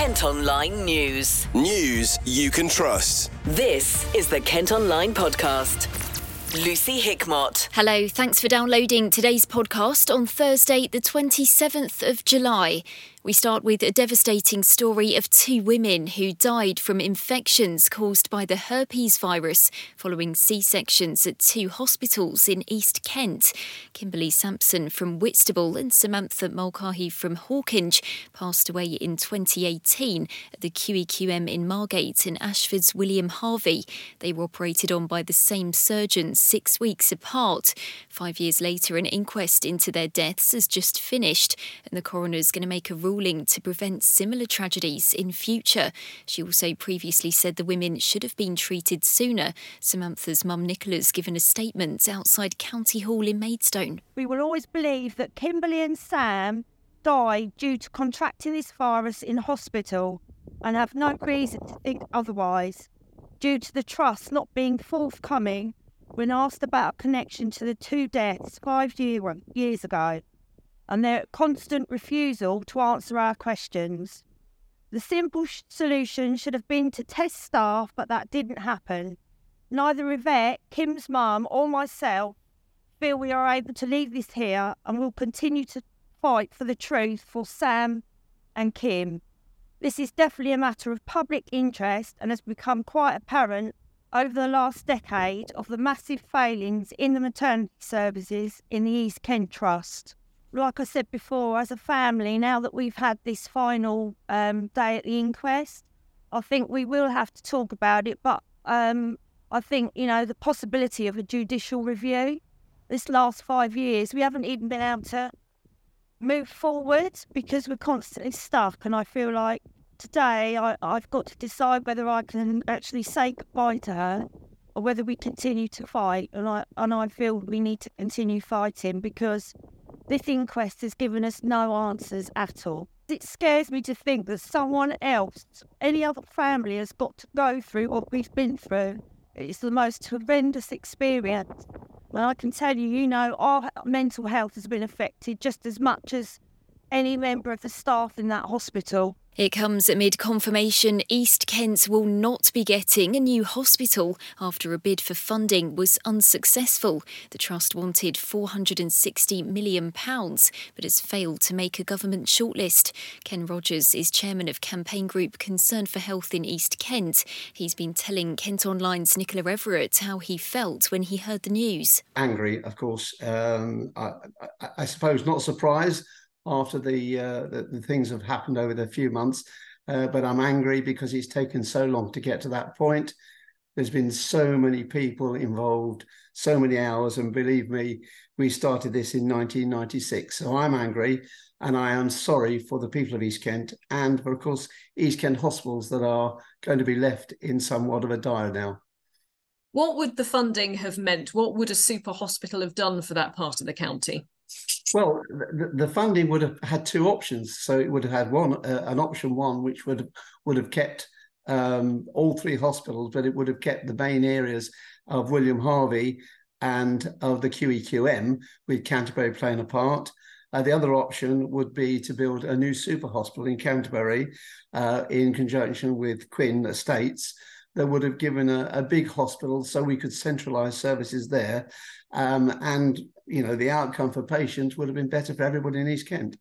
Kent Online News. News you can trust. This is the Kent Online Podcast. Lucy Hickmott. Hello, thanks for downloading today's podcast on Thursday, the 27th of July. We start with a devastating story of two women who died from infections caused by the herpes virus following C sections at two hospitals in East Kent. Kimberley Sampson from Whitstable and Samantha Mulcahy from Hawkinge passed away in 2018 at the QEQM in Margate and Ashford's William Harvey. They were operated on by the same surgeons six weeks apart. Five years later, an inquest into their deaths has just finished, and the coroner is going to make a ruling to prevent similar tragedies in future. She also previously said the women should have been treated sooner. Samantha's mum Nicola's given a statement outside County Hall in Maidstone. We will always believe that Kimberley and Sam died due to contracting this virus in hospital and have no reason to think otherwise, due to the trust not being forthcoming when asked about a connection to the two deaths five year, years ago and their constant refusal to answer our questions. The simple sh- solution should have been to test staff, but that didn't happen. Neither Yvette, Kim's mum, or myself feel we are able to leave this here and will continue to fight for the truth for Sam and Kim. This is definitely a matter of public interest and has become quite apparent over the last decade of the massive failings in the maternity services in the East Kent Trust like I said before, as a family, now that we've had this final um, day at the inquest, I think we will have to talk about it. But um, I think, you know, the possibility of a judicial review this last five years, we haven't even been able to move forward because we're constantly stuck. And I feel like today I, I've got to decide whether I can actually say goodbye to her or whether we continue to fight. And I, and I feel we need to continue fighting because this inquest has given us no answers at all. It scares me to think that someone else, any other family, has got to go through what we've been through. It's the most horrendous experience. And I can tell you, you know, our mental health has been affected just as much as any member of the staff in that hospital. It comes amid confirmation East Kent will not be getting a new hospital after a bid for funding was unsuccessful. The Trust wanted £460 million but has failed to make a government shortlist. Ken Rogers is chairman of campaign group Concern for Health in East Kent. He's been telling Kent Online's Nicola Everett how he felt when he heard the news. Angry, of course. Um, I, I, I suppose not surprised after the, uh, the, the things have happened over the few months. Uh, but I'm angry because it's taken so long to get to that point. There's been so many people involved, so many hours, and believe me, we started this in 1996. So I'm angry, and I am sorry for the people of East Kent, and for of course East Kent hospitals that are going to be left in somewhat of a dire now. What would the funding have meant? What would a super hospital have done for that part of the county? Well, the, funding would have had two options. So it would have had one, uh, an option one, which would have, would have kept um, all three hospitals, but it would have kept the main areas of William Harvey and of the QEQM, with Canterbury playing a part. Uh, the other option would be to build a new super hospital in Canterbury uh, in conjunction with Quinn Estates that would have given a, a big hospital so we could centralize services there. Um, and, you know, the outcome for patients would have been better for everybody in East Kent.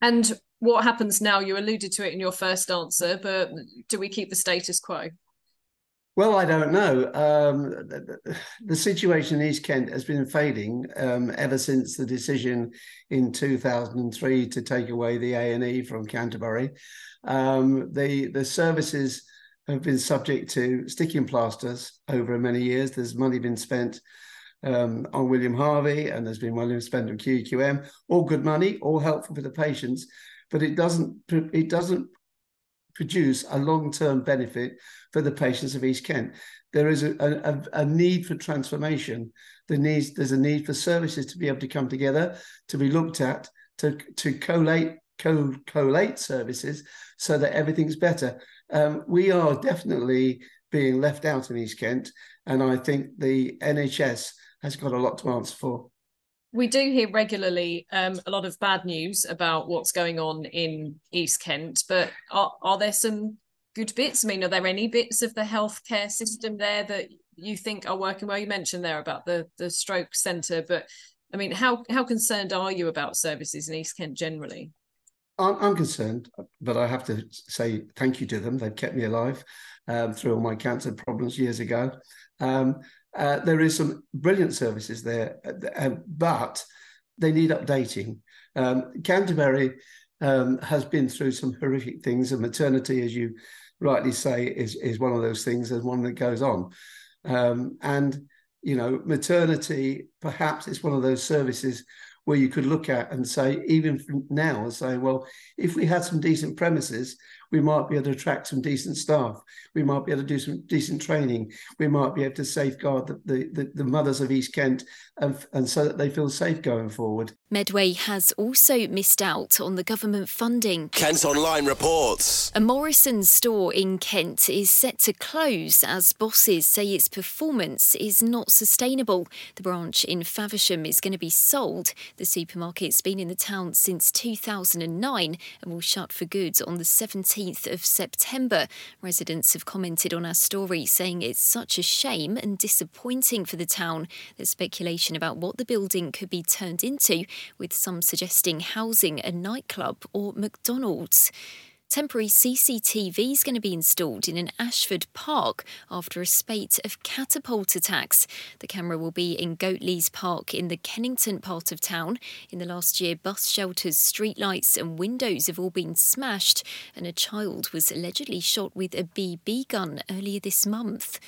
And what happens now? You alluded to it in your first answer, but do we keep the status quo? Well, I don't know. Um, the, the, situation in East Kent has been fading um, ever since the decision in 2003 to take away the A and E from Canterbury. Um, the the services have been subject to sticking plasters over many years. There's money been spent um, on William Harvey, and there's been money spent on QEQM. All good money, all helpful for the patients, but it doesn't it doesn't produce a long-term benefit for the patients of East Kent. There is a, a, a need for transformation. There needs there's a need for services to be able to come together, to be looked at, to to collate co collate services so that everything's better um, we are definitely being left out in East Kent, and I think the NHS has got a lot to answer for. We do hear regularly um, a lot of bad news about what's going on in East Kent, but are, are there some good bits? I mean, are there any bits of the healthcare system there that you think are working well? You mentioned there about the the stroke centre, but I mean, how how concerned are you about services in East Kent generally? I'm, I'm concerned, but I have to say thank you to them. They've kept me alive um, through all my cancer problems years ago. Um, uh, there is some brilliant services there, uh, but they need updating. Um, Canterbury um, has been through some horrific things, and maternity, as you rightly say, is is one of those things and one that goes on. Um, and you know, maternity perhaps is one of those services where you could look at and say, even now, and say, well, if we had some decent premises, we might be able to attract some decent staff. We might be able to do some decent training. We might be able to safeguard the, the, the, the mothers of East Kent and, and so that they feel safe going forward. Medway has also missed out on the government funding. Kent Online reports. A Morrisons store in Kent is set to close as bosses say its performance is not sustainable. The branch in Faversham is going to be sold. The supermarket's been in the town since 2009 and will shut for good on the 17th of September. Residents have commented on our story saying it's such a shame and disappointing for the town. There's speculation about what the building could be turned into with some suggesting housing a nightclub or McDonald's. Temporary CCTV is going to be installed in an Ashford park after a spate of catapult attacks. The camera will be in Goatleys Park in the Kennington part of town. In the last year, bus shelters, streetlights, and windows have all been smashed, and a child was allegedly shot with a BB gun earlier this month.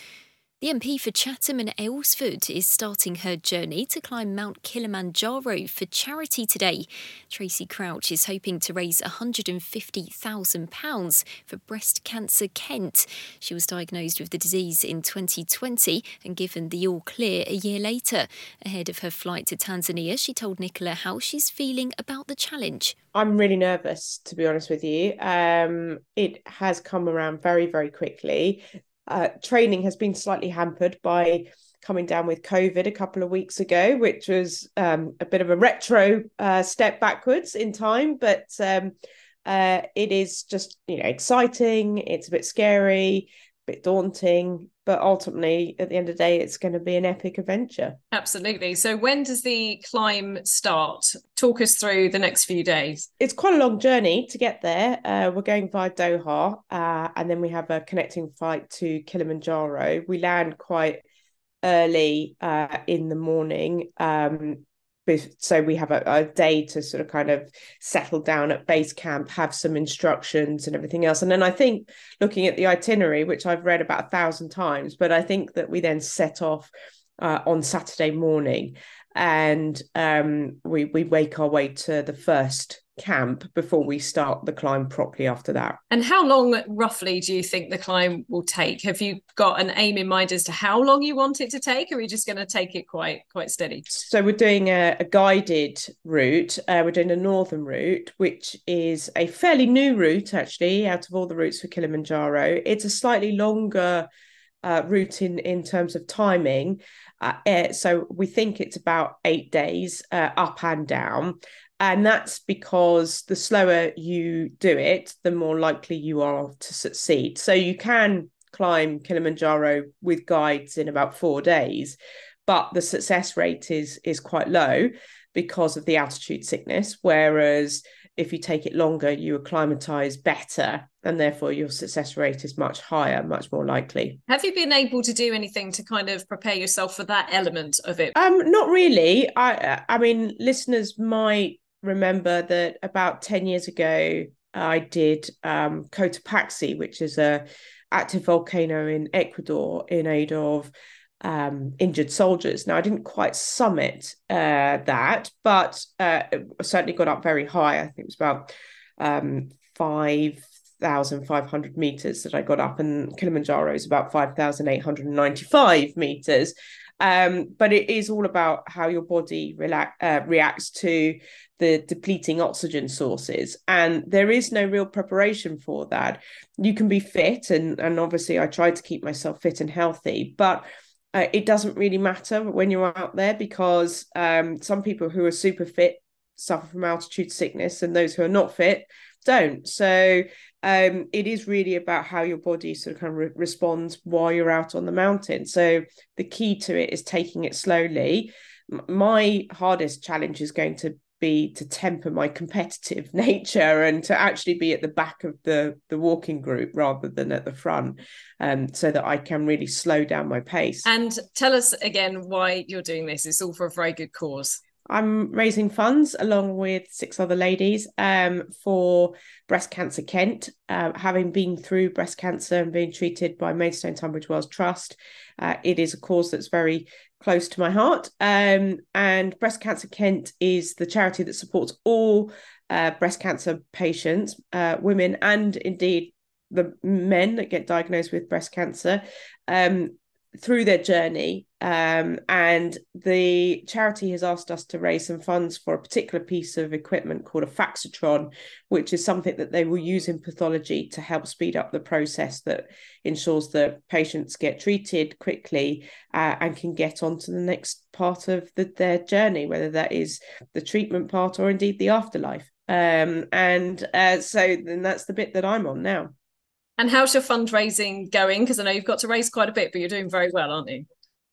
The MP for Chatham and Aylesford is starting her journey to climb Mount Kilimanjaro for charity today. Tracey Crouch is hoping to raise £150,000 for Breast Cancer Kent. She was diagnosed with the disease in 2020 and given the all clear a year later. Ahead of her flight to Tanzania, she told Nicola how she's feeling about the challenge. I'm really nervous, to be honest with you. Um, it has come around very, very quickly uh, training has been slightly hampered by coming down with COVID a couple of weeks ago, which was um, a bit of a retro uh, step backwards in time, but um, uh, it is just you know exciting. It's a bit scary, bit daunting, but ultimately at the end of the day it's going to be an epic adventure. Absolutely. So when does the climb start? Talk us through the next few days. It's quite a long journey to get there. Uh, we're going via doha uh, and then we have a connecting flight to kilimanjaro. We land quite early uh, in the morning um, so we have a, a, day to sort of kind of settle down at base camp have some instructions and everything else. And then i think looking at the itinerary which i've read about a thousand times but i think that we then set off uh, on saturday morning and um, we we wake our way to the first camp before we start the climb properly after that. And how long roughly do you think the climb will take? Have you got an aim in mind as to how long you want it to take, or are we just going to take it quite quite steady? So we're doing a, a guided route. Uh, we're doing a northern route, which is a fairly new route actually, out of all the routes for Kilimanjaro. It's a slightly longer uh, route in in terms of timing. Uh, eh, so we think it's about eight days uh, up and down. And that's because the slower you do it, the more likely you are to succeed. So you can climb Kilimanjaro with guides in about four days, but the success rate is is quite low because of the altitude sickness. Whereas if you take it longer, you acclimatize better, and therefore your success rate is much higher, much more likely. Have you been able to do anything to kind of prepare yourself for that element of it? Um, not really. I I mean, listeners might remember that about 10 years ago, I did um, Cotopaxi, which is a active volcano in Ecuador in aid of um, injured soldiers. Now, I didn't quite summit uh, that, but uh, certainly got up very high. I think it was about um, 5,500 meters that I got up, and Kilimanjaro is about 5,895 meters. Um, but it is all about how your body relax, uh, reacts to the depleting oxygen sources. And there is no real preparation for that. You can be fit, and, and obviously, I try to keep myself fit and healthy, but uh, it doesn't really matter when you're out there because um, some people who are super fit suffer from altitude sickness and those who are not fit don't. So um, it is really about how your body sort of kind of re- responds while you're out on the mountain. So the key to it is taking it slowly. My hardest challenge is going to be to temper my competitive nature and to actually be at the back of the the walking group rather than at the front um so that I can really slow down my pace and tell us again why you're doing this it's all for a very good cause I'm raising funds along with six other ladies um, for Breast Cancer Kent. Uh, having been through breast cancer and being treated by Maidstone Tunbridge Wells Trust, uh, it is a cause that's very close to my heart. Um, and Breast Cancer Kent is the charity that supports all uh, breast cancer patients, uh, women, and indeed the men that get diagnosed with breast cancer. Um, through their journey. Um, and the charity has asked us to raise some funds for a particular piece of equipment called a Faxitron, which is something that they will use in pathology to help speed up the process that ensures that patients get treated quickly uh, and can get on to the next part of the, their journey, whether that is the treatment part or indeed the afterlife. Um, and uh, so then that's the bit that I'm on now. And how's your fundraising going? Because I know you've got to raise quite a bit, but you're doing very well, aren't you?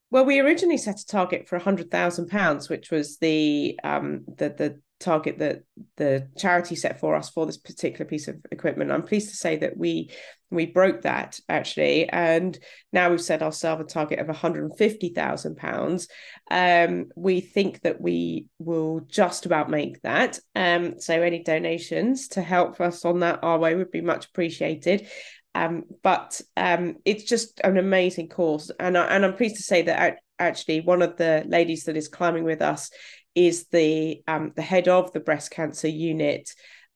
Well, we originally set a target for hundred thousand pounds, which was the um the the target that the charity set for us for this particular piece of equipment. I'm pleased to say that we we broke that actually, and now we've set ourselves a target of 150,000 pounds. Um, we think that we will just about make that. Um, so any donations to help us on that our way would be much appreciated. Um, but um, it's just an amazing course, and I, and I'm pleased to say that actually one of the ladies that is climbing with us is the um, the head of the breast cancer unit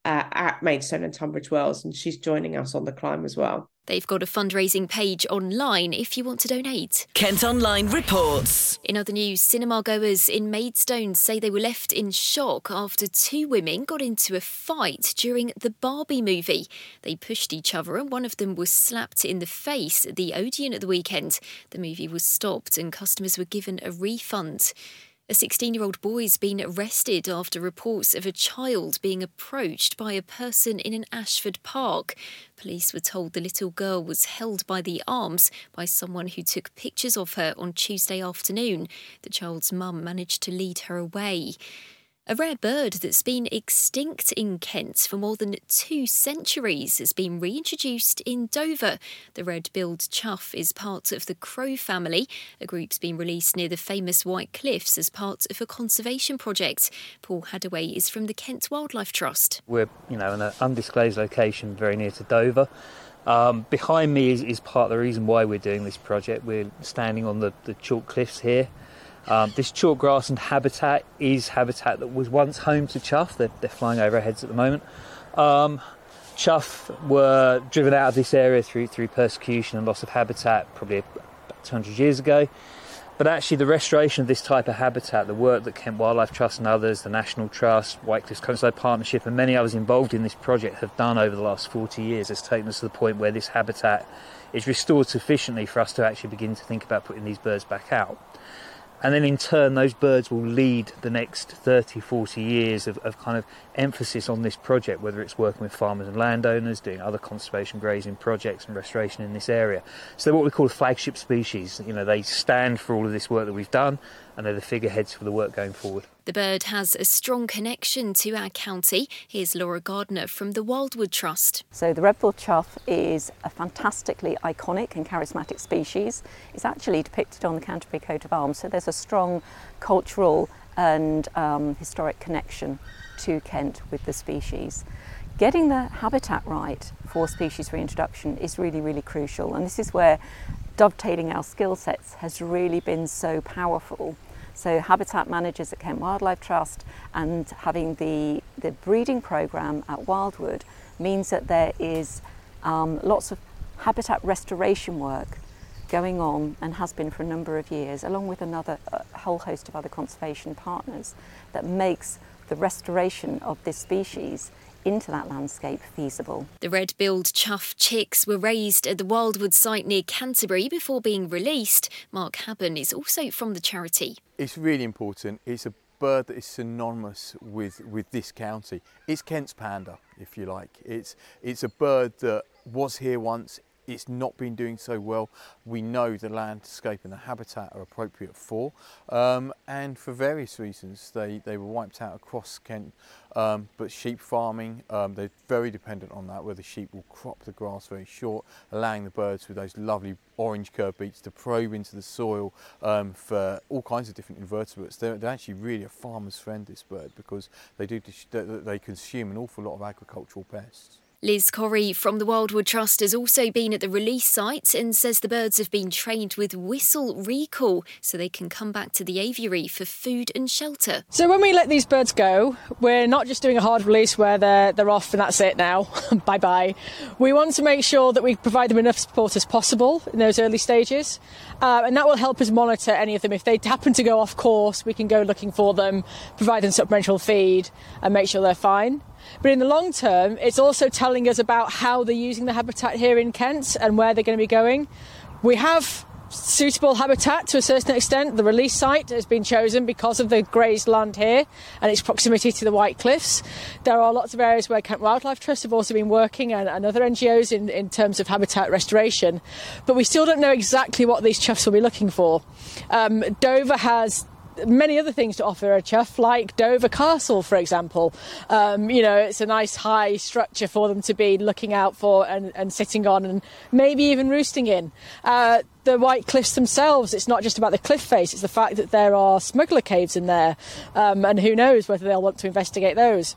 uh, at Maidstone and Tunbridge Wells, and she's joining us on the climb as well. They've got a fundraising page online if you want to donate. Kent Online reports. In other news, cinema goers in Maidstone say they were left in shock after two women got into a fight during the Barbie movie. They pushed each other and one of them was slapped in the face at the Odeon at the weekend. The movie was stopped and customers were given a refund. A 16 year old boy has been arrested after reports of a child being approached by a person in an Ashford park. Police were told the little girl was held by the arms by someone who took pictures of her on Tuesday afternoon. The child's mum managed to lead her away. A rare bird that's been extinct in Kent for more than two centuries has been reintroduced in Dover. The red billed chough is part of the crow family. A group's been released near the famous White Cliffs as part of a conservation project. Paul Hadaway is from the Kent Wildlife Trust. We're, you know, in an undisclosed location very near to Dover. Um, behind me is, is, part of the reason why we're doing this project. We're standing on the, the chalk cliffs here. Um, this chalk grassland habitat is habitat that was once home to chough. They're, they're flying over our heads at the moment. Um, chough were driven out of this area through through persecution and loss of habitat probably about 200 years ago. But actually, the restoration of this type of habitat, the work that Kent Wildlife Trust and others, the National Trust, White Cliffs Countryside Partnership, and many others involved in this project have done over the last 40 years has taken us to the point where this habitat is restored sufficiently for us to actually begin to think about putting these birds back out and then in turn those birds will lead the next 30 40 years of, of, kind of emphasis on this project whether it's working with farmers and landowners doing other conservation grazing projects and restoration in this area. So they're what we call flagship species. You know they stand for all of this work that we've done and they're the figureheads for the work going forward the bird has a strong connection to our county. Here's Laura Gardner from the Wildwood Trust. So, the red-billed chough is a fantastically iconic and charismatic species. It's actually depicted on the Canterbury coat of arms, so there's a strong cultural and um, historic connection to Kent with the species. Getting the habitat right for species reintroduction is really, really crucial, and this is where dovetailing our skill sets has really been so powerful. So habitat managers at Kent Wildlife Trust and having the, the breeding program at Wildwood means that there is um, lots of habitat restoration work going on and has been for a number of years, along with another whole host of other conservation partners, that makes the restoration of this species into that landscape feasible. The red-billed chough chicks were raised at the Wildwood site near Canterbury before being released. Mark Haben is also from the charity. It's really important. It's a bird that is synonymous with, with this county. It's Kent's panda, if you like. It's, it's a bird that was here once, it's not been doing so well. We know the landscape and the habitat are appropriate for, um, and for various reasons they, they were wiped out across Kent. Um, but sheep farming, um, they're very dependent on that, where the sheep will crop the grass very short, allowing the birds with those lovely orange curved beaks to probe into the soil um, for all kinds of different invertebrates. They're, they're, actually really a farmer's friend, this bird, because they do they consume an awful lot of agricultural pests. Liz Corrie from the Wildwood Trust has also been at the release site and says the birds have been trained with whistle recall so they can come back to the aviary for food and shelter. So when we let these birds go, we're not just doing a hard release where they're they're off and that's it now. bye bye. We want to make sure that we provide them enough support as possible in those early stages, uh, and that will help us monitor any of them. If they happen to go off course, we can go looking for them, provide them supplemental feed, and make sure they're fine. But in the long term, it's also telling us about how they're using the habitat here in Kent and where they're going to be going. We have suitable habitat to a certain extent. The release site has been chosen because of the grazed land here and its proximity to the White Cliffs. There are lots of areas where Kent Wildlife Trust have also been working and, and other NGOs in, in terms of habitat restoration. But we still don't know exactly what these choughs will be looking for. Um, Dover has many other things to offer a chough, like Dover Castle, for example. Um, you know, it's a nice high structure for them to be looking out for and, and sitting on and maybe even roosting in. Uh, the White Cliffs themselves, it's not just about the cliff face, it's the fact that there are smuggler caves in there, um, and who knows whether they'll want to investigate those.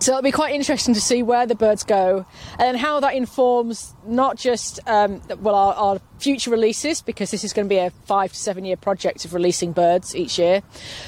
So it'll be quite interesting to see where the birds go and how that informs not just um, well our, our, future releases because this is going to be a five to seven year project of releasing birds each year,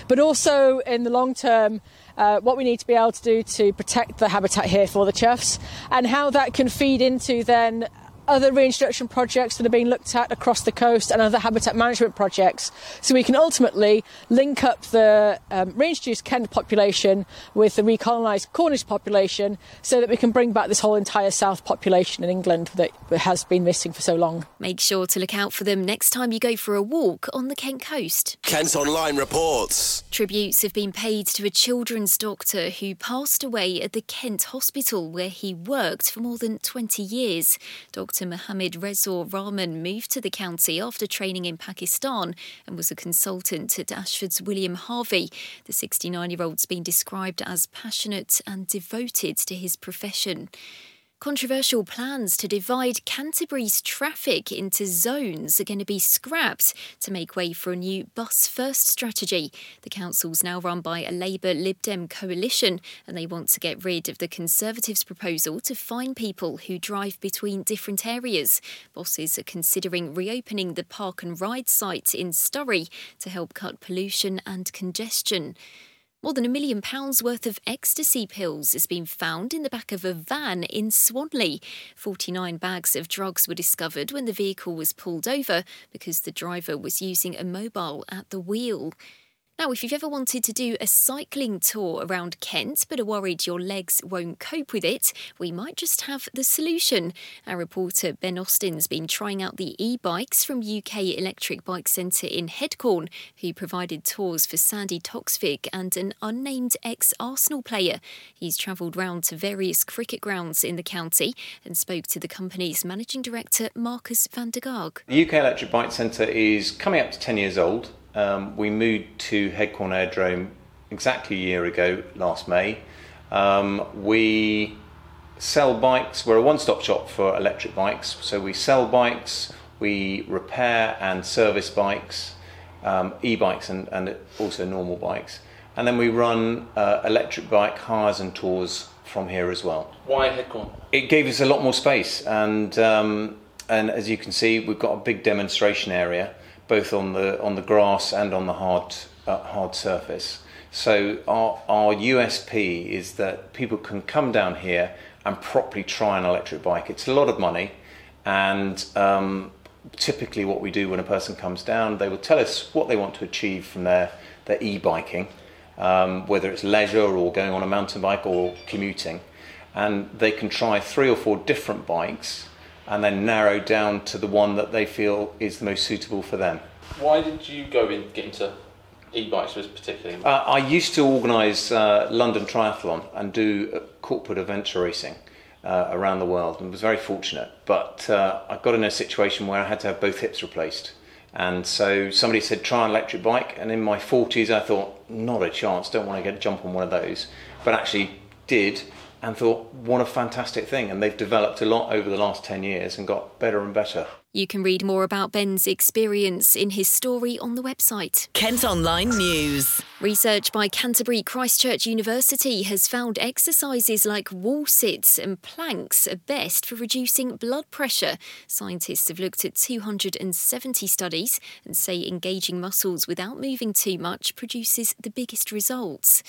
but also in the long term. Uh, what we need to be able to do to protect the habitat here for the choughs and how that can feed into then other reintroduction projects that are being looked at across the coast and other habitat management projects so we can ultimately link up the um, reintroduced Kent population with the recolonised Cornish population so that we can bring back this whole entire south population in England that has been missing for so long. Make sure to look out for them next time you go for a walk on the Kent coast. Kent Online reports. Tributes have been paid to a children's doctor who passed away at the Kent Hospital where he worked for more than 20 years. Dr. Dr. Mohammed Rezor Rahman moved to the county after training in Pakistan and was a consultant at Ashford's William Harvey. The 69 year old's been described as passionate and devoted to his profession. Controversial plans to divide Canterbury's traffic into zones are going to be scrapped to make way for a new bus first strategy. The council's now run by a Labour Lib Dem coalition and they want to get rid of the Conservatives' proposal to fine people who drive between different areas. Bosses are considering reopening the park and ride site in Sturry to help cut pollution and congestion. More than a million pounds worth of ecstasy pills has been found in the back of a van in Swanley. 49 bags of drugs were discovered when the vehicle was pulled over because the driver was using a mobile at the wheel. Now, if you've ever wanted to do a cycling tour around Kent but are worried your legs won't cope with it, we might just have the solution. Our reporter Ben Austin's been trying out the e bikes from UK Electric Bike Centre in Headcorn, who provided tours for Sandi Toksvig and an unnamed ex Arsenal player. He's travelled round to various cricket grounds in the county and spoke to the company's managing director, Marcus van der Gaag. The UK Electric Bike Centre is coming up to 10 years old. Um, we moved to Headcorn Aerodrome exactly a year ago, last May. Um, we sell bikes, we're a one stop shop for electric bikes. So we sell bikes, we repair and service bikes, um, e bikes, and, and also normal bikes. And then we run uh, electric bike hires and tours from here as well. Why Headcorn? It gave us a lot more space, and, um, and as you can see, we've got a big demonstration area both on the on the grass and on the hard uh, hard surface. So our our USP is that people can come down here and properly try an electric bike. It's a lot of money, and um, typically what we do when a person comes down, they will tell us what they want to achieve from their their e-biking, um, whether it's leisure or going on a mountain bike or commuting. and they can try three or four different bikes and then narrow down to the one that they feel is the most suitable for them. Why did you go in get into e-bikes particularly? Uh, I used to organise uh, London Triathlon and do uh, corporate adventure racing uh, around the world and was very fortunate. But uh, I got in a situation where I had to have both hips replaced. And so somebody said, try an electric bike. And in my 40s, I thought, not a chance, don't want to get a jump on one of those. But actually did and thought, what a fantastic thing. And they've developed a lot over the last 10 years and got better and better. You can read more about Ben's experience in his story on the website. Kent Online News. Research by Canterbury Christchurch University has found exercises like wall sits and planks are best for reducing blood pressure. Scientists have looked at 270 studies and say engaging muscles without moving too much produces the biggest results.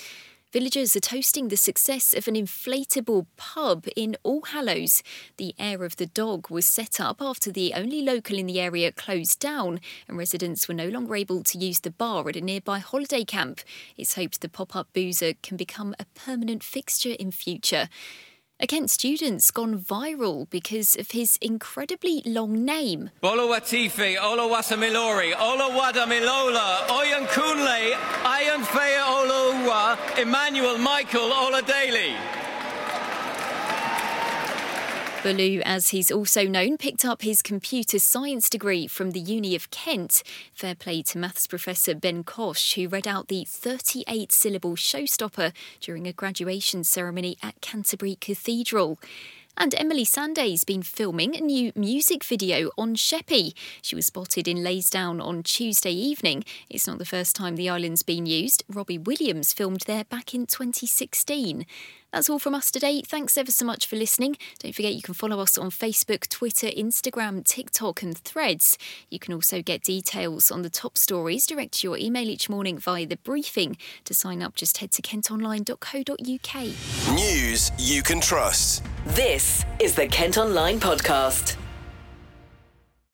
Villagers are toasting the success of an inflatable pub in All Hallows. The Heir of the Dog was set up after the only local in the area closed down and residents were no longer able to use the bar at a nearby holiday camp. It's hoped the pop up boozer can become a permanent fixture in future. A Kent student's gone viral because of his incredibly long name. Bolawatifi, Olawasamilori, Olawadamilola, Oyan Kunle, Ayan Fea Olowa, Emmanuel Michael Oladeli. Baloo, as he's also known, picked up his computer science degree from the Uni of Kent. Fair play to maths professor Ben Kosh, who read out the 38 syllable showstopper during a graduation ceremony at Canterbury Cathedral. And Emily Sandé's been filming a new music video on Sheppey. She was spotted in Leysdown on Tuesday evening. It's not the first time the island's been used. Robbie Williams filmed there back in 2016. That's all from us today. Thanks ever so much for listening. Don't forget you can follow us on Facebook, Twitter, Instagram, TikTok, and Threads. You can also get details on the top stories direct to your email each morning via the briefing. To sign up, just head to kentonline.co.uk. News you can trust. This is the Kent Online Podcast.